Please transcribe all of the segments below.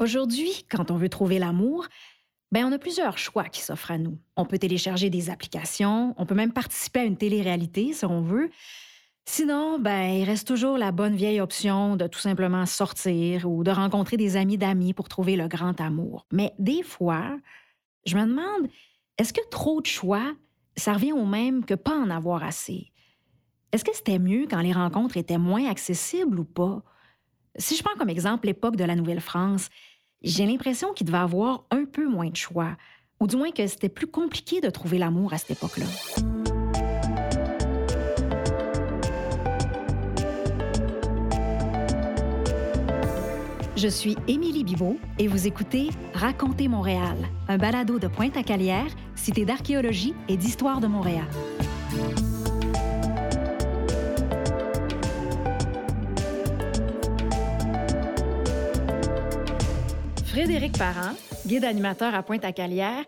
Aujourd'hui, quand on veut trouver l'amour, ben on a plusieurs choix qui s'offrent à nous. On peut télécharger des applications, on peut même participer à une télé-réalité si on veut. Sinon, ben, il reste toujours la bonne vieille option de tout simplement sortir ou de rencontrer des amis d'amis pour trouver le grand amour. Mais des fois, je me demande, est-ce que trop de choix, ça revient au même que pas en avoir assez? Est-ce que c'était mieux quand les rencontres étaient moins accessibles ou pas? Si je prends comme exemple l'époque de la Nouvelle-France, j'ai l'impression qu'il devait avoir un peu moins de choix, ou du moins que c'était plus compliqué de trouver l'amour à cette époque-là. Je suis Émilie Bibeau et vous écoutez Racontez Montréal, un balado de Pointe-à-Calière, cité d'archéologie et d'histoire de Montréal. Frédéric Parent, guide animateur à Pointe-à-Calière,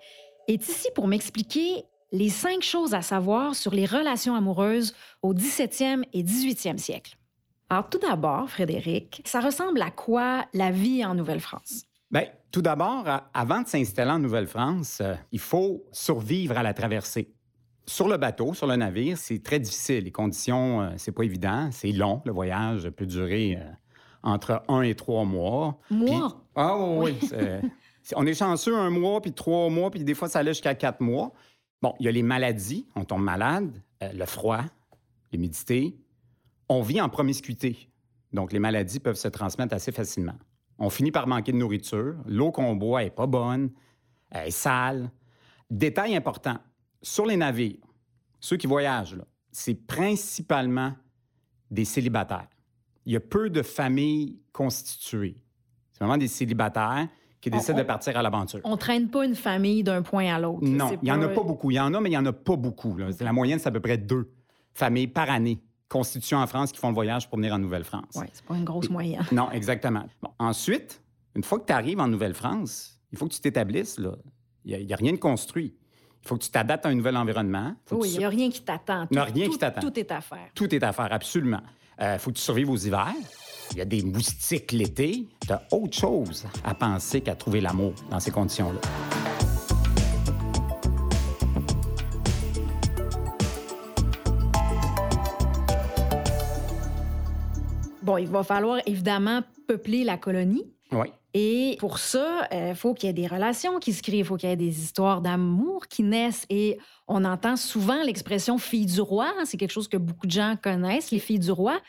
est ici pour m'expliquer les cinq choses à savoir sur les relations amoureuses au 17e et 18e siècle. Alors, tout d'abord, Frédéric, ça ressemble à quoi la vie en Nouvelle-France? Bien, tout d'abord, avant de s'installer en Nouvelle-France, euh, il faut survivre à la traversée. Sur le bateau, sur le navire, c'est très difficile. Les conditions, euh, c'est pas évident. C'est long. Le voyage peut durer euh, entre un et trois mois. Mois? ah oui, on est chanceux un mois, puis trois mois, puis des fois, ça allait jusqu'à quatre mois. Bon, il y a les maladies. On tombe malade, le froid, l'humidité, on vit en promiscuité, donc les maladies peuvent se transmettre assez facilement. On finit par manquer de nourriture, l'eau qu'on boit est pas bonne, elle est sale. Détail important, sur les navires, ceux qui voyagent, c'est principalement des célibataires. Il y a peu de familles constituées. C'est vraiment des célibataires qui décident de partir à l'aventure. On traîne pas une famille d'un point à l'autre. Non, il n'y en a pas beaucoup. Il y en a, mais il n'y en a pas beaucoup. La moyenne, c'est à peu près deux familles par année constituants en France qui font le voyage pour venir en Nouvelle-France. Oui, c'est pas une grosse moyenne. Non, exactement. ensuite, une fois que tu arrives en Nouvelle-France, il faut que tu t'établisses. Il n'y a, rien de construit. Il faut que tu t'adaptes à un nouvel environnement. oui, il n'y a rien qui t'attend. Il n'y a rien qui t'attend. Tout est à faire. Tout est à faire, absolument. Euh, faut que tu survives aux hivers. Il y a des moustiques l'été. Tu as autre chose à penser qu'à trouver l'amour dans ces conditions-là. Bon, il va falloir évidemment peupler la colonie. Oui. Et pour ça, il euh, faut qu'il y ait des relations qui se créent, il faut qu'il y ait des histoires d'amour qui naissent. Et on entend souvent l'expression fille du roi. C'est quelque chose que beaucoup de gens connaissent, les filles du roi.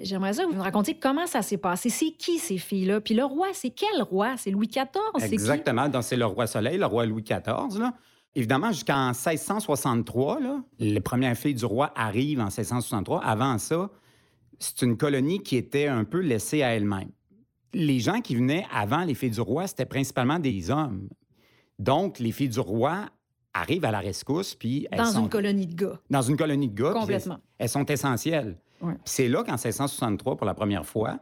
J'aimerais ça que vous me racontiez comment ça s'est passé. C'est qui ces filles-là? Puis le roi, c'est quel roi? C'est Louis XIV? Exactement. Donc, c'est le roi Soleil, le roi Louis XIV. Là. Évidemment, jusqu'en 1663, là, les premières filles du roi arrivent en 1663. Avant ça, c'est une colonie qui était un peu laissée à elle-même. Les gens qui venaient avant les filles du roi, c'était principalement des hommes. Donc, les filles du roi arrivent à la rescousse, puis elles Dans une colonie de gars. Dans une colonie de gars. Complètement. Elles, sont essentielles. C'est là qu'en 1663, pour la première fois,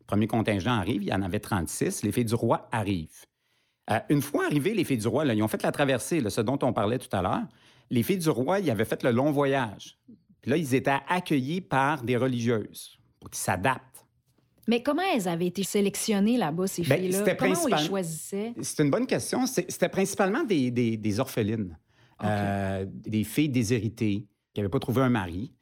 le premier contingent arrive, il y en avait 36, les filles du roi arrivent. Euh, une fois arrivées, les filles du roi, là, ils ont fait la traversée, ce dont on parlait tout à l'heure. Les filles du roi, ils avaient fait le long voyage. Puis là, ils étaient accueillis par des religieuses pour qu'ils s'adaptent. Mais comment elles avaient été sélectionnées là-bas, ces ben, filles-là? Comment on les choisissait? C'est une bonne question. C'était principalement des, des, orphelines, euh, des filles déshéritées qui n'avaient pas trouvé un mari.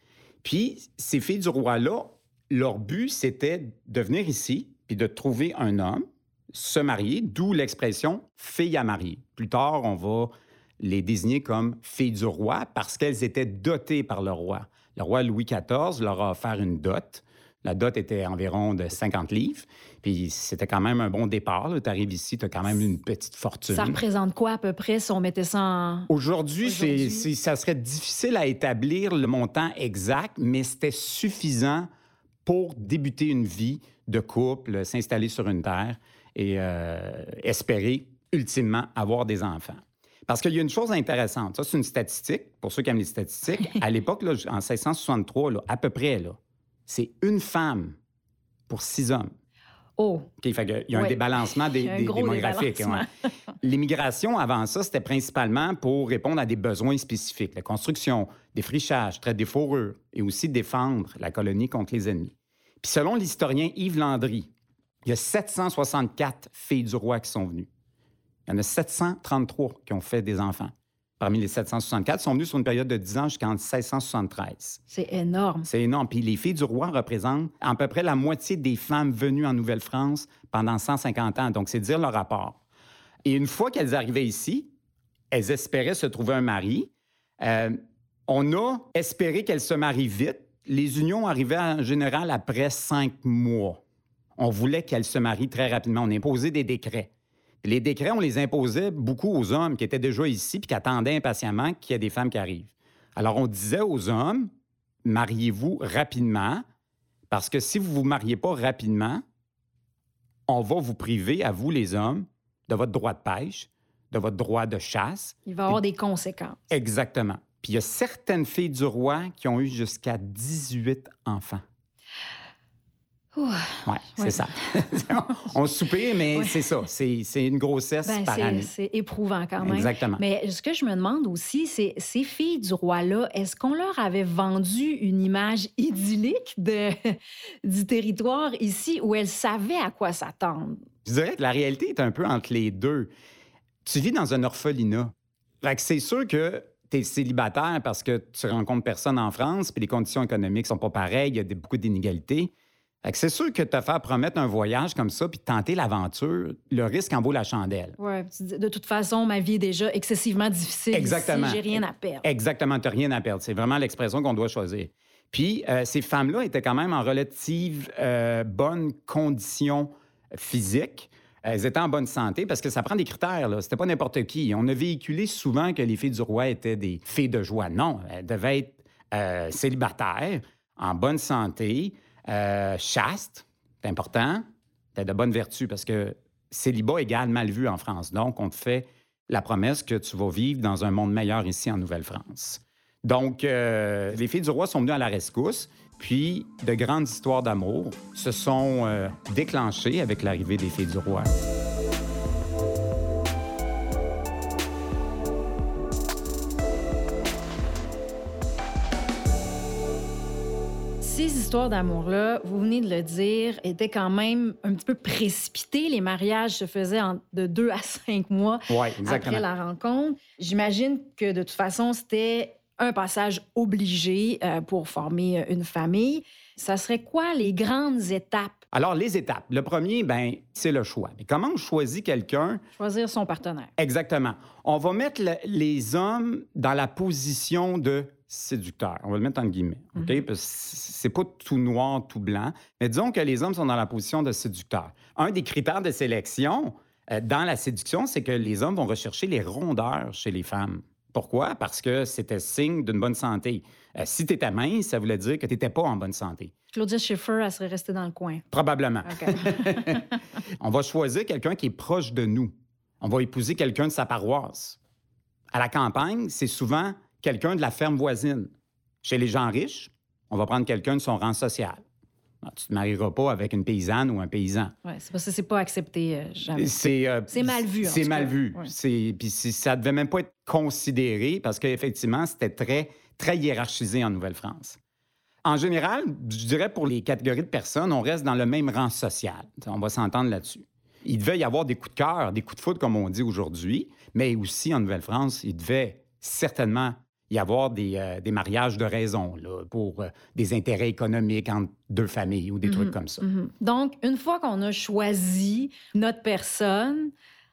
Puis ces filles du roi-là, leur but, c'était de venir ici puis de trouver un homme, se marier, d'où l'expression fille à marier. Plus tard, on va les désigner comme filles du roi parce qu'elles étaient dotées par le roi. Le roi Louis XIV leur a offert une dot. La dot était environ de 50 livres. Puis c'était quand même un bon départ. Tu arrives ici, tu as quand même une petite fortune. Ça représente quoi à peu près si on mettait ça en... Aujourd'hui, ça serait difficile à établir le montant exact, mais c'était suffisant pour débuter une vie de couple, s'installer sur une terre et euh, espérer ultimement avoir des enfants. Parce qu'il y a une chose intéressante. Ça, c'est une statistique, pour ceux qui aiment les statistiques. à l'époque, en 1663, à peu près, là, c'est une femme pour six hommes. Oh. il y a un débalancement des, démographiques. L'immigration, avant ça, c'était principalement pour répondre à des besoins spécifiques. La construction, défrichage, traite des fourrures et aussi défendre la colonie contre les ennemis. Puis selon l'historien Yves Landry, il y a 764 filles du roi qui sont venues. Il y en a 733 qui ont fait des enfants. Parmi les 764, sont venues sur une période de 10 ans jusqu'en 1673. C'est énorme. C'est énorme. Puis les filles du roi représentent à peu près la moitié des femmes venues en Nouvelle-France pendant 150 ans. Donc, c'est dire leur rapport. Et une fois qu'elles arrivaient ici, elles espéraient se trouver un mari. Euh, on a espéré qu'elles se marient vite. Les unions arrivaient en général après cinq mois. On voulait qu'elles se marient très rapidement. On imposait des décrets. Les décrets, on les imposait beaucoup aux hommes qui étaient déjà ici puis qui attendaient impatiemment qu'il y ait des femmes qui arrivent. Alors, on disait aux hommes, mariez-vous rapidement, parce que si vous ne vous mariez pas rapidement, on va vous priver, à vous les hommes, de votre droit de pêche, de votre droit de chasse. Il va y avoir des conséquences. Exactement. Puis il y a certaines filles du roi qui ont eu jusqu'à 18 enfants. Oui, c'est ça. on soupire, mais c'est ça. C'est une grossesse ben, par année. C'est éprouvant quand même. Exactement. Mais ce que je me demande aussi, c'est ces filles du roi-là, est-ce qu'on leur avait vendu une image idyllique de, du territoire ici où elles savaient à quoi s'attendre? Je dirais que la réalité est un peu entre les deux. Tu vis dans un orphelinat. c'est sûr que tu es célibataire parce que tu rencontres personne en France, puis les conditions économiques sont pas pareilles, il y a beaucoup d'inégalités c'est sûr que te faire promettre un voyage comme ça puis tenter l'aventure, le risque en vaut la chandelle. Oui, de toute façon, ma vie est déjà excessivement difficile. Exactement. J'ai rien à perdre. Exactement, tu n'as rien à perdre. C'est vraiment l'expression qu'on doit choisir. Puis, euh, ces femmes-là étaient quand même en relative euh, bonne condition physique. Elles étaient en bonne santé parce que ça prend des critères. Là. C'était pas n'importe qui. On a véhiculé souvent que les filles du roi étaient des filles de joie. Non, elles devaient être euh, célibataires, en bonne santé, euh, chaste, c'est important. Tu de bonnes vertus parce que célibat égale mal vu en France. Donc, on te fait la promesse que tu vas vivre dans un monde meilleur ici en Nouvelle-France. Donc, euh, les filles du roi sont venues à la rescousse, puis de grandes histoires d'amour se sont euh, déclenchées avec l'arrivée des filles du roi. Ces histoires d'amour-là, vous venez de le dire, étaient quand même un petit peu précipitées. Les mariages se faisaient de deux à cinq mois après la rencontre. J'imagine que de toute façon, c'était un passage obligé euh, pour former une famille. Ça serait quoi les grandes étapes? Alors, les étapes. Le premier, ben, c'est le choix. Mais comment on choisit quelqu'un? Choisir son partenaire. Exactement. On va mettre les hommes dans la position de séducteur. On va le mettre en guillemets, OK? Mhm. Parce que c'est pas tout noir, tout blanc. Mais disons que les hommes sont dans la position de séducteur. Un des critères de sélection euh, dans la séduction, c'est que les hommes vont rechercher les rondeurs chez les femmes. Pourquoi? Parce que c'était signe d'une bonne santé. Euh, si tu étais mince, ça voulait dire que tu n'étais pas en bonne santé. Claudia Schiffer, elle serait restée dans le coin. Probablement. On va choisir quelqu'un qui est proche de nous. On va épouser quelqu'un de sa paroisse. À la campagne, c'est souvent quelqu'un de la ferme voisine. Chez les gens riches, on va prendre quelqu'un de son rang social. Tu ne te marieras pas avec une paysanne ou un paysan. Oui, c'est parce que c'est pas accepté euh, jamais. C'est euh, mal vu. C'est mal vu. C'est Puis ça devait même pas être considéré parce qu'effectivement, c'était très, très hiérarchisé en Nouvelle-France. En général, je dirais pour les catégories de personnes, on reste dans le même rang social. On va s'entendre là-dessus. Il devait y avoir des coups de cœur, des coups de foudre, comme on dit aujourd'hui, mais aussi en Nouvelle-France, il devait certainement y avoir des, euh, des mariages de raison là, pour euh, des intérêts économiques entre deux familles ou des trucs mhm, comme ça. Mhm. Donc, une fois qu'on a choisi notre personne,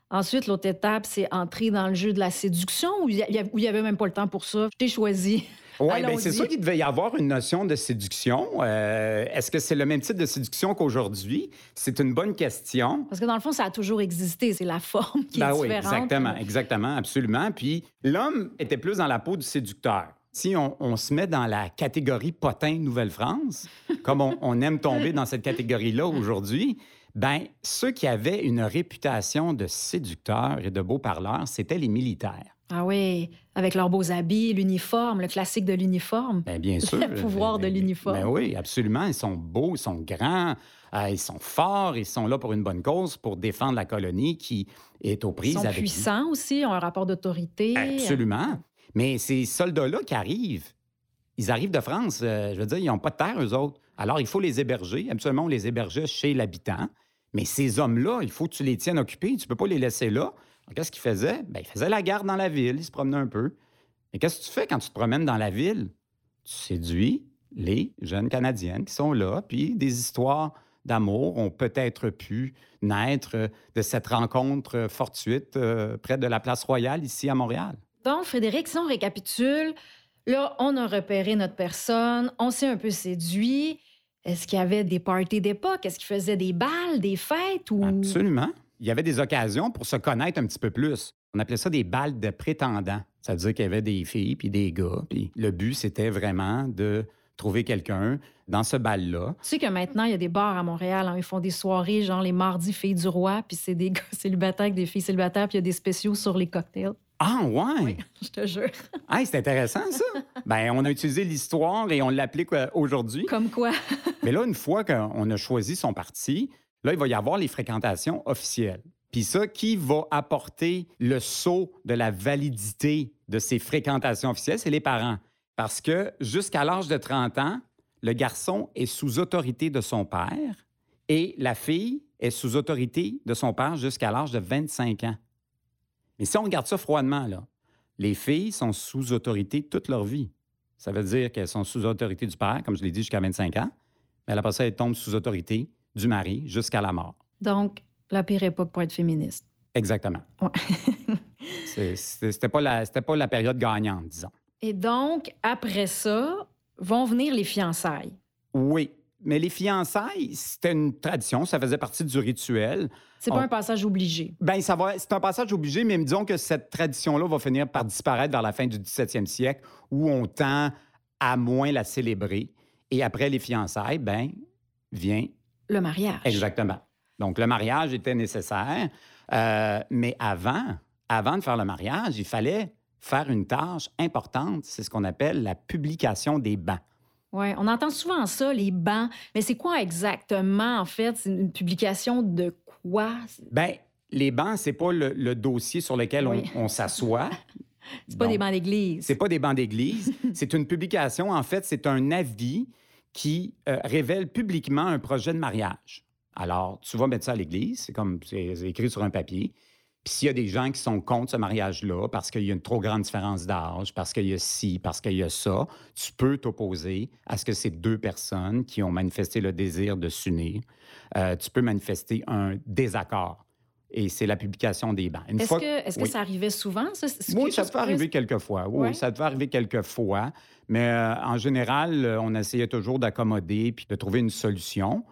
ensuite, l'autre étape, c'est entrer dans le jeu de la séduction où il n'y avait même pas le temps pour ça? Je t'ai choisi. Oui, bien, c'est sûr qu'il devait y avoir une notion de séduction. Euh, est-ce que c'est le même type de séduction qu'aujourd'hui? C'est une bonne question. Parce que dans le fond, ça a toujours existé. C'est la forme qui est ben oui, Exactement, exactement, absolument. Puis l'homme était plus dans la peau du séducteur. Si on, se met dans la catégorie potin Nouvelle-France, comme on, on, aime tomber dans cette catégorie-là aujourd'hui, ben ceux qui avaient une réputation de séducteurs et de beaux parleurs, c'était les militaires. Ah oui, avec leurs beaux habits, l'uniforme, le classique de l'uniforme. Bien, bien sûr. le pouvoir de l'uniforme. Ben oui, absolument. Ils sont beaux, ils sont grands, euh, ils sont forts, ils sont là pour une bonne cause, pour défendre la colonie qui est aux prises avec Ils sont puissants aussi, ont un rapport d'autorité. Absolument. Mais ces soldats-là qui arrivent, ils arrivent de France, euh, je veux dire, ils n'ont pas de terre, eux autres. Alors, il faut les héberger. Absolument, on les hébergeait chez l'habitant. Mais ces hommes-là, il faut que tu les tiennes occupés. Tu peux pas les laisser là. Qu'est-ce qu'ils faisaient? Ben, ils faisaient la garde dans la ville. Ils se promenaient un peu. Mais qu'est-ce que tu fais quand tu te promènes dans la ville? Tu séduis les jeunes Canadiennes qui sont là, puis des histoires d'amour ont peut-être pu naître de cette rencontre fortuite euh, près de la place Royale ici à Montréal. Donc, Frédéric, si on récapitule, là, on a repéré notre personne, on s'est un peu séduit. Est-ce qu'il y avait des parties d'époque? Est-ce qu'il faisait des balles, des fêtes? Ou... Absolument. Il y avait des occasions pour se connaître un petit peu plus. On appelait ça des balles de prétendants. Ça veut dire qu'il y avait des filles puis des gars. Puis le but, c'était vraiment de trouver quelqu'un dans ce bal-là. Tu sais que maintenant, il y a des bars à Montréal. Hein, ils font des soirées, genre les mardis filles du roi, puis c'est des gars célibataires avec des filles célibataires, puis il y a des spéciaux sur les cocktails. Ah, ouais? Oui, je te jure. Ah, c'est intéressant, ça. ben, on a utilisé l'histoire et on l'applique euh, aujourd'hui. Comme quoi? Mais là, une fois qu'on a choisi son parti, là, il va y avoir les fréquentations officielles. Puis ça, qui va apporter le saut de la validité de ces fréquentations officielles? C'est les parents. Parce que jusqu'à l'âge de 30 ans, le garçon est sous autorité de son père et la fille est sous autorité de son père jusqu'à l'âge de 25 ans. Mais si on regarde ça froidement, les filles sont sous autorité toute leur vie. Ça veut dire qu'elles sont sous autorité du père, comme je l'ai dit, jusqu'à 25 ans. Mais après ça, elles tombent sous autorité du mari jusqu'à la mort. Donc, la pire époque pour être féministe. Exactement. Ouais. C'était pas, la, pas la période gagnante, disons. Et donc, après ça, vont venir les fiançailles. Oui. Mais les fiançailles, c'était une tradition, ça faisait partie du rituel. C'est pas un passage obligé. Bien, ça va, c'est un passage obligé, mais disons que cette tradition-là va finir par disparaître vers la fin du 17e siècle, où on tend à moins la célébrer. Et après les fiançailles, ben vient le mariage. Exactement. Donc, le mariage était nécessaire, euh, mais avant, avant de faire le mariage, il fallait faire une tâche importante, c'est ce qu'on appelle la publication des bancs. Oui, on entend souvent ça, les bancs. Mais c'est quoi exactement, en fait? C'est une publication de quoi? Bien, les bancs, c'est pas le, dossier sur lequel on, s'assoit. c'est pas des bancs d'église. C'est pas des bancs d'église. c'est une publication, en fait, c'est un avis qui euh, révèle publiquement un projet de mariage. Alors, tu vas mettre ça à l'église, c'est comme c'est écrit sur un papier. Puis s'il y a des gens qui sont contre ce mariage-là parce qu'il y a une trop grande différence d'âge, parce qu'il y a ci, parce qu'il y a ça, tu peux t'opposer à ce que ces deux personnes qui ont manifesté le désir de s'unir, euh, tu peux manifester un désaccord. Et c'est la publication des bancs. Est-ce que, est que ça arrivait souvent? Ça, oui, ça peut arriver quelques fois. Oui, ça peut arriver quelques fois. Mais euh, en général, euh, on essayait toujours d'accommoder puis de trouver une solution.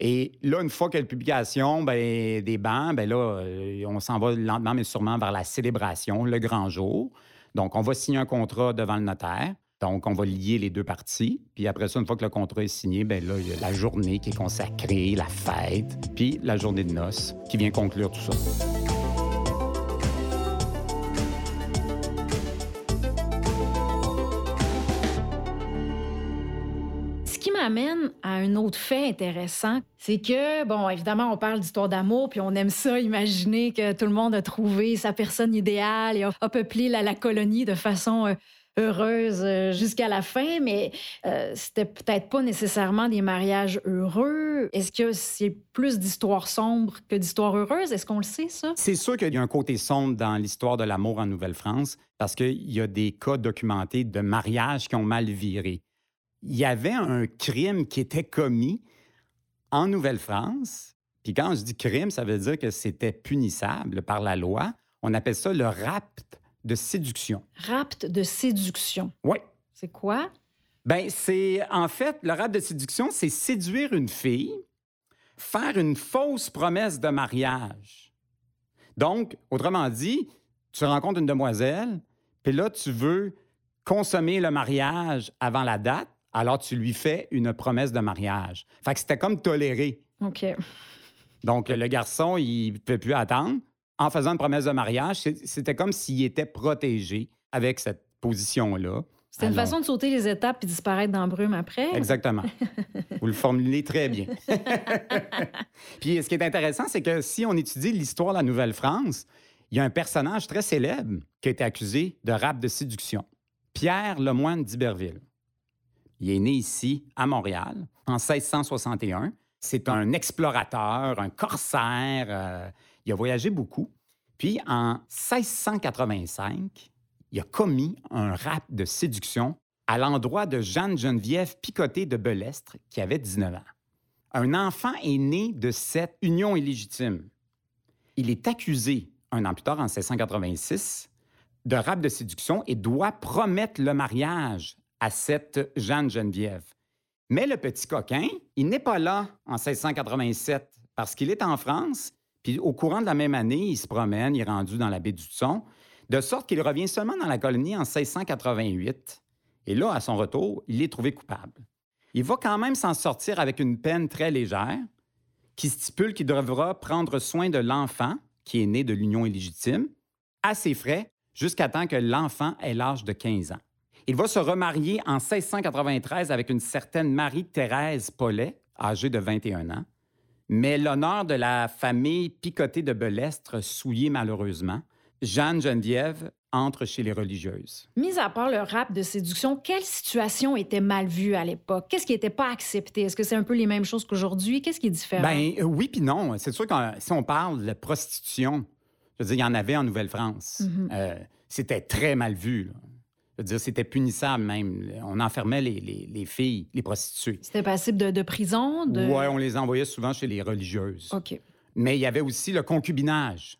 Et là, une fois qu'il y a la publication ben, des bancs, ben là, euh, on s'en va lentement mais sûrement vers la célébration, le grand jour. Donc, on va signer un contrat devant le notaire. Donc, on va lier les deux parties. Puis après ça, une fois que le contrat est signé, ben là, il y a la journée qui est consacrée, la fête, puis la journée de noces qui vient conclure tout ça. amène à un autre fait intéressant, c'est que, bon, évidemment, on parle d'histoire d'amour, puis on aime ça, imaginer que tout le monde a trouvé sa personne idéale et a, peuplé la, colonie de façon euh, heureuse euh, jusqu'à la fin, mais euh, c'était peut-être pas nécessairement des mariages heureux. Est-ce que c'est plus d'histoires sombres que d'histoires heureuses? Est-ce qu'on le sait, ça? C'est sûr qu'il y a un côté sombre dans l'histoire de l'amour en Nouvelle-France parce qu'il y a des cas documentés de mariages qui ont mal viré il y avait un crime qui était commis en Nouvelle-France. Puis quand je dis crime, ça veut dire que c'était punissable par la loi. On appelle ça le rapt de séduction. Rapt de séduction. Oui. C'est quoi? Ben c'est en fait le rapt de séduction, c'est séduire une fille, faire une fausse promesse de mariage. Donc, autrement dit, tu rencontres une demoiselle, puis là tu veux consommer le mariage avant la date, alors tu lui fais une promesse de mariage. Fait que c'était comme toléré. OK. Donc, le garçon, il ne peut plus attendre. En faisant une promesse de mariage, c'était comme s'il était protégé avec cette position-là. C'était une façon de sauter les étapes et disparaître dans la brume après. Exactement. Vous le formulez très bien. Puis ce qui est intéressant, c'est que si on étudie l'histoire de la Nouvelle-France, il y a un personnage très célèbre qui a été accusé de rap de séduction. Pierre Lemoine d'Iberville. Il est né ici, à Montréal, en 1661. C'est un explorateur, un corsaire. euh, il a voyagé beaucoup. Puis en 1685, il a commis un rap de séduction à l'endroit de Jeanne-Geneviève Picoté de Belestre, qui avait 19 ans. Un enfant est né de cette union illégitime. Il est accusé, un an plus tard, en 1686, de rap de séduction et doit promettre le mariage à cette Jeanne-Geneviève. Mais le petit coquin, il n'est pas là en 1687 parce qu'il est en France, puis au courant de la même année, il se promène, il est rendu dans la baie du Thon, de sorte qu'il revient seulement dans la colonie en 1688. Et là, à son retour, il est trouvé coupable. Il va quand même s'en sortir avec une peine très légère qui stipule qu'il devra prendre soin de l'enfant qui est né de l'union illégitime à ses frais jusqu'à temps que l'enfant ait l'âge de 15 ans. Il va se remarier en 1693 avec une certaine Marie-Thérèse Paulet, âgée de 21 ans. Mais l'honneur de la famille Picoté de Belestre souillé malheureusement. Jeanne Geneviève entre chez les religieuses. Mis à part le rap de séduction, quelle situation était mal vue à l'époque? Qu'est-ce qui n'était pas accepté? Est-ce que c'est un peu les mêmes choses qu'aujourd'hui? Qu'est-ce qui est différent? Ben euh, oui puis non. C'est sûr que si on parle de prostitution, je veux dire, il y en avait en Nouvelle-France. Mhm. Euh, c'était très mal vu. là. Je veux dire, c'était punissable même. On enfermait les, les- les filles, les prostituées. C'était passible de, de prison? De... Ouais, on les envoyait souvent chez les religieuses. OK. Mais il y avait aussi le concubinage.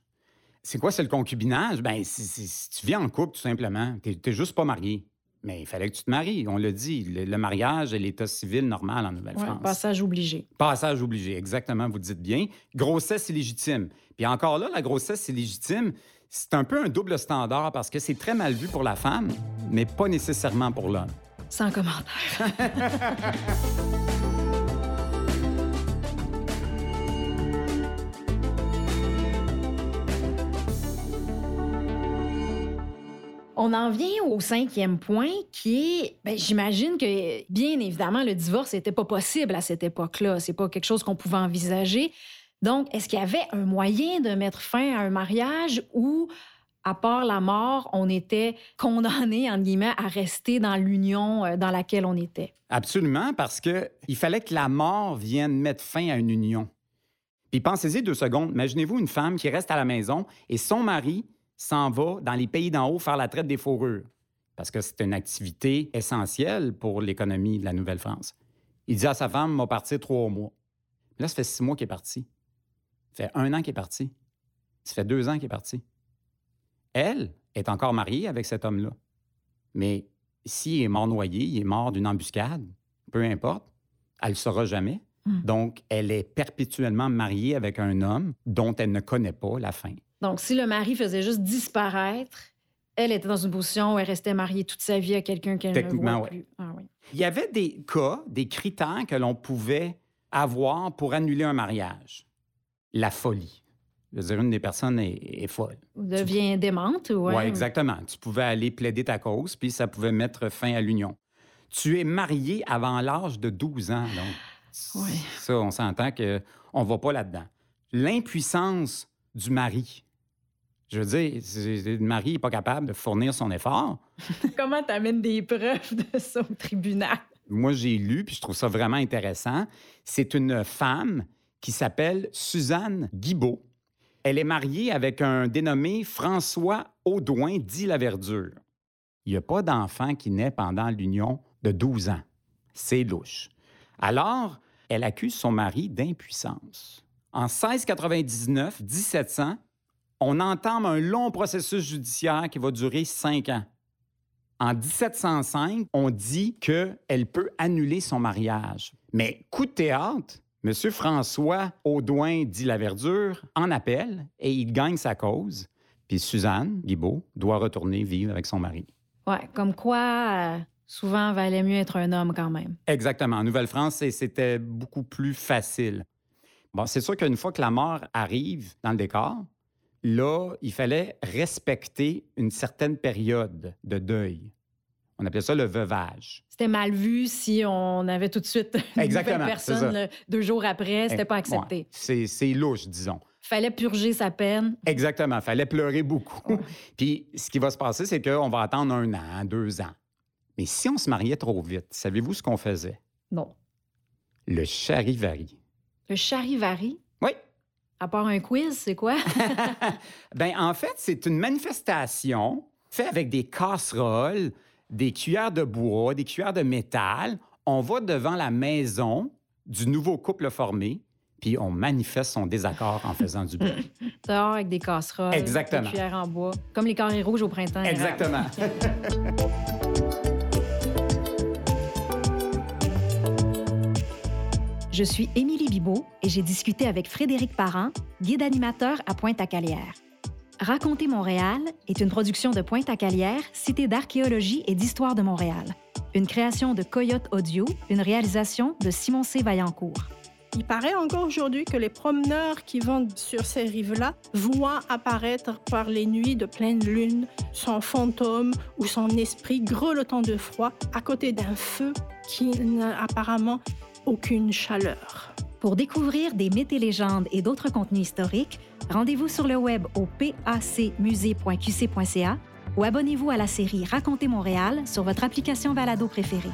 C'est quoi, c'est le concubinage? Ben, si tu vis en couple, tout simplement. Tu n'es juste pas marié. Mais il fallait que tu te maries. On l'a dit, le, le mariage est l'état civil normal en Ouais, Nouvelle-France. passage obligé. Passage obligé, exactement, vous dites bien. Grossesse illégitime. Puis encore là, la grossesse illégitime, c'est un peu un double standard parce que c'est très mal vu pour la femme, mais pas nécessairement pour l'homme. Sans commentaire. On en vient au cinquième point qui est, ben, j'imagine que bien évidemment le divorce n'était pas possible à cette époque-là. C'est pas quelque chose qu'on pouvait envisager. Donc, est-ce qu'il y avait un moyen de mettre fin à un mariage où, à part la mort, on était condamné entre guillemets à rester dans l'union euh, dans laquelle on était? Absolument, parce que il fallait que la mort vienne mettre fin à une union. Puis pensez-y deux secondes. Imaginez-vous une femme qui reste à la maison et son mari s'en va dans les pays d'en haut faire la traite des fourrures, parce que c'est une activité essentielle pour l'économie de la Nouvelle-France. Il dit à sa femme, m'a partir trois mois. Là, ça fait six mois qu'il est parti. Ça fait un an qu'il est parti. Ça fait deux ans qu'il est parti. Elle est encore mariée avec cet homme-là. Mais s'il est mort noyé, il est mort d'une embuscade, peu importe, elle ne le saura jamais. Hmm. Donc, elle est perpétuellement mariée avec un homme dont elle ne connaît pas la fin. Donc, si le mari faisait juste disparaître, elle était dans une position où elle restait mariée toute sa vie à quelqu'un qu'elle ne voit ouais. plus. Ah oui. Il y avait des cas, des critères que l'on pouvait avoir pour annuler un mariage. La folie. Je veux dire, une des personnes est, est folle. Devient démente. Ouais. Oui, exactement. Tu pouvais aller plaider ta cause, puis ça pouvait mettre fin à l'union. Tu es marié avant l'âge de 12 ans, donc. Ouais. Ça, on s'entend qu'on ne va pas là-dedans. L'impuissance du mari. Je veux dire, le mari n'est pas capable de fournir son effort. Comment tu amènes des preuves de ça au tribunal? Moi, j'ai lu, puis je trouve ça vraiment intéressant. C'est une femme qui s'appelle Suzanne Guibault. Elle est mariée avec un dénommé François Audouin, dit la Verdure. Il n'y a pas d'enfant qui naît pendant l'union de 12 ans. C'est louche. Alors, elle accuse son mari d'impuissance. En 1699, 1700, on entame un long processus judiciaire qui va durer cinq ans. En 1705, on dit qu'elle peut annuler son mariage. Mais coup de théâtre, M. François Audouin dit la verdure en appel et il gagne sa cause. Puis Suzanne Guibault doit retourner vivre avec son mari. Ouais, comme quoi, euh, souvent, valait mieux être un homme quand même. Exactement. En Nouvelle-France, c'était beaucoup plus facile. Bon, c'est sûr qu'une fois que la mort arrive dans le décor, là, il fallait respecter une certaine période de deuil. On appelait ça le veuvage. C'était mal vu si on avait tout de suite une Exactement, c'est personne le- deux jours après. C'était pas Ouais, accepté. c'est c'est louche, disons. Fallait purger sa peine. Exactement. fallait pleurer beaucoup. Ouais. Puis ce qui va se passer, c'est qu'on va attendre un an, deux ans. Mais si on se mariait trop vite, savez-vous ce qu'on faisait? Non. Le charivari. Le charivari? Oui. À part un quiz, c'est quoi? ben, en fait, c'est une manifestation faite avec des casseroles, des cuillères de bois, des cuillères de métal. On va devant la maison du nouveau couple formé, puis on manifeste son désaccord en faisant du bruit. Dehors avec des casseroles, Exactement. des cuillères en bois, comme les carrés rouges au printemps. Exactement. Je suis Émilie Bibot et j'ai discuté avec Frédéric Parent, guide animateur à Pointe-à-Calière. Raconter Montréal est une production de Pointe-à-Calière, cité d'archéologie et d'histoire de Montréal. Une création de Coyote Audio, une réalisation de Simon C. Vaillancourt. Il paraît encore aujourd'hui que les promeneurs qui vont sur ces rives-là voient apparaître par les nuits de pleine lune son fantôme ou son esprit grelottant de froid à côté d'un feu qui n'a apparemment aucune chaleur. Pour découvrir des mythes et légendes et d'autres contenus historiques, rendez-vous sur le web au pacmusée.qc.ca ou abonnez-vous à la série Racontez Montréal sur votre application balado préférée.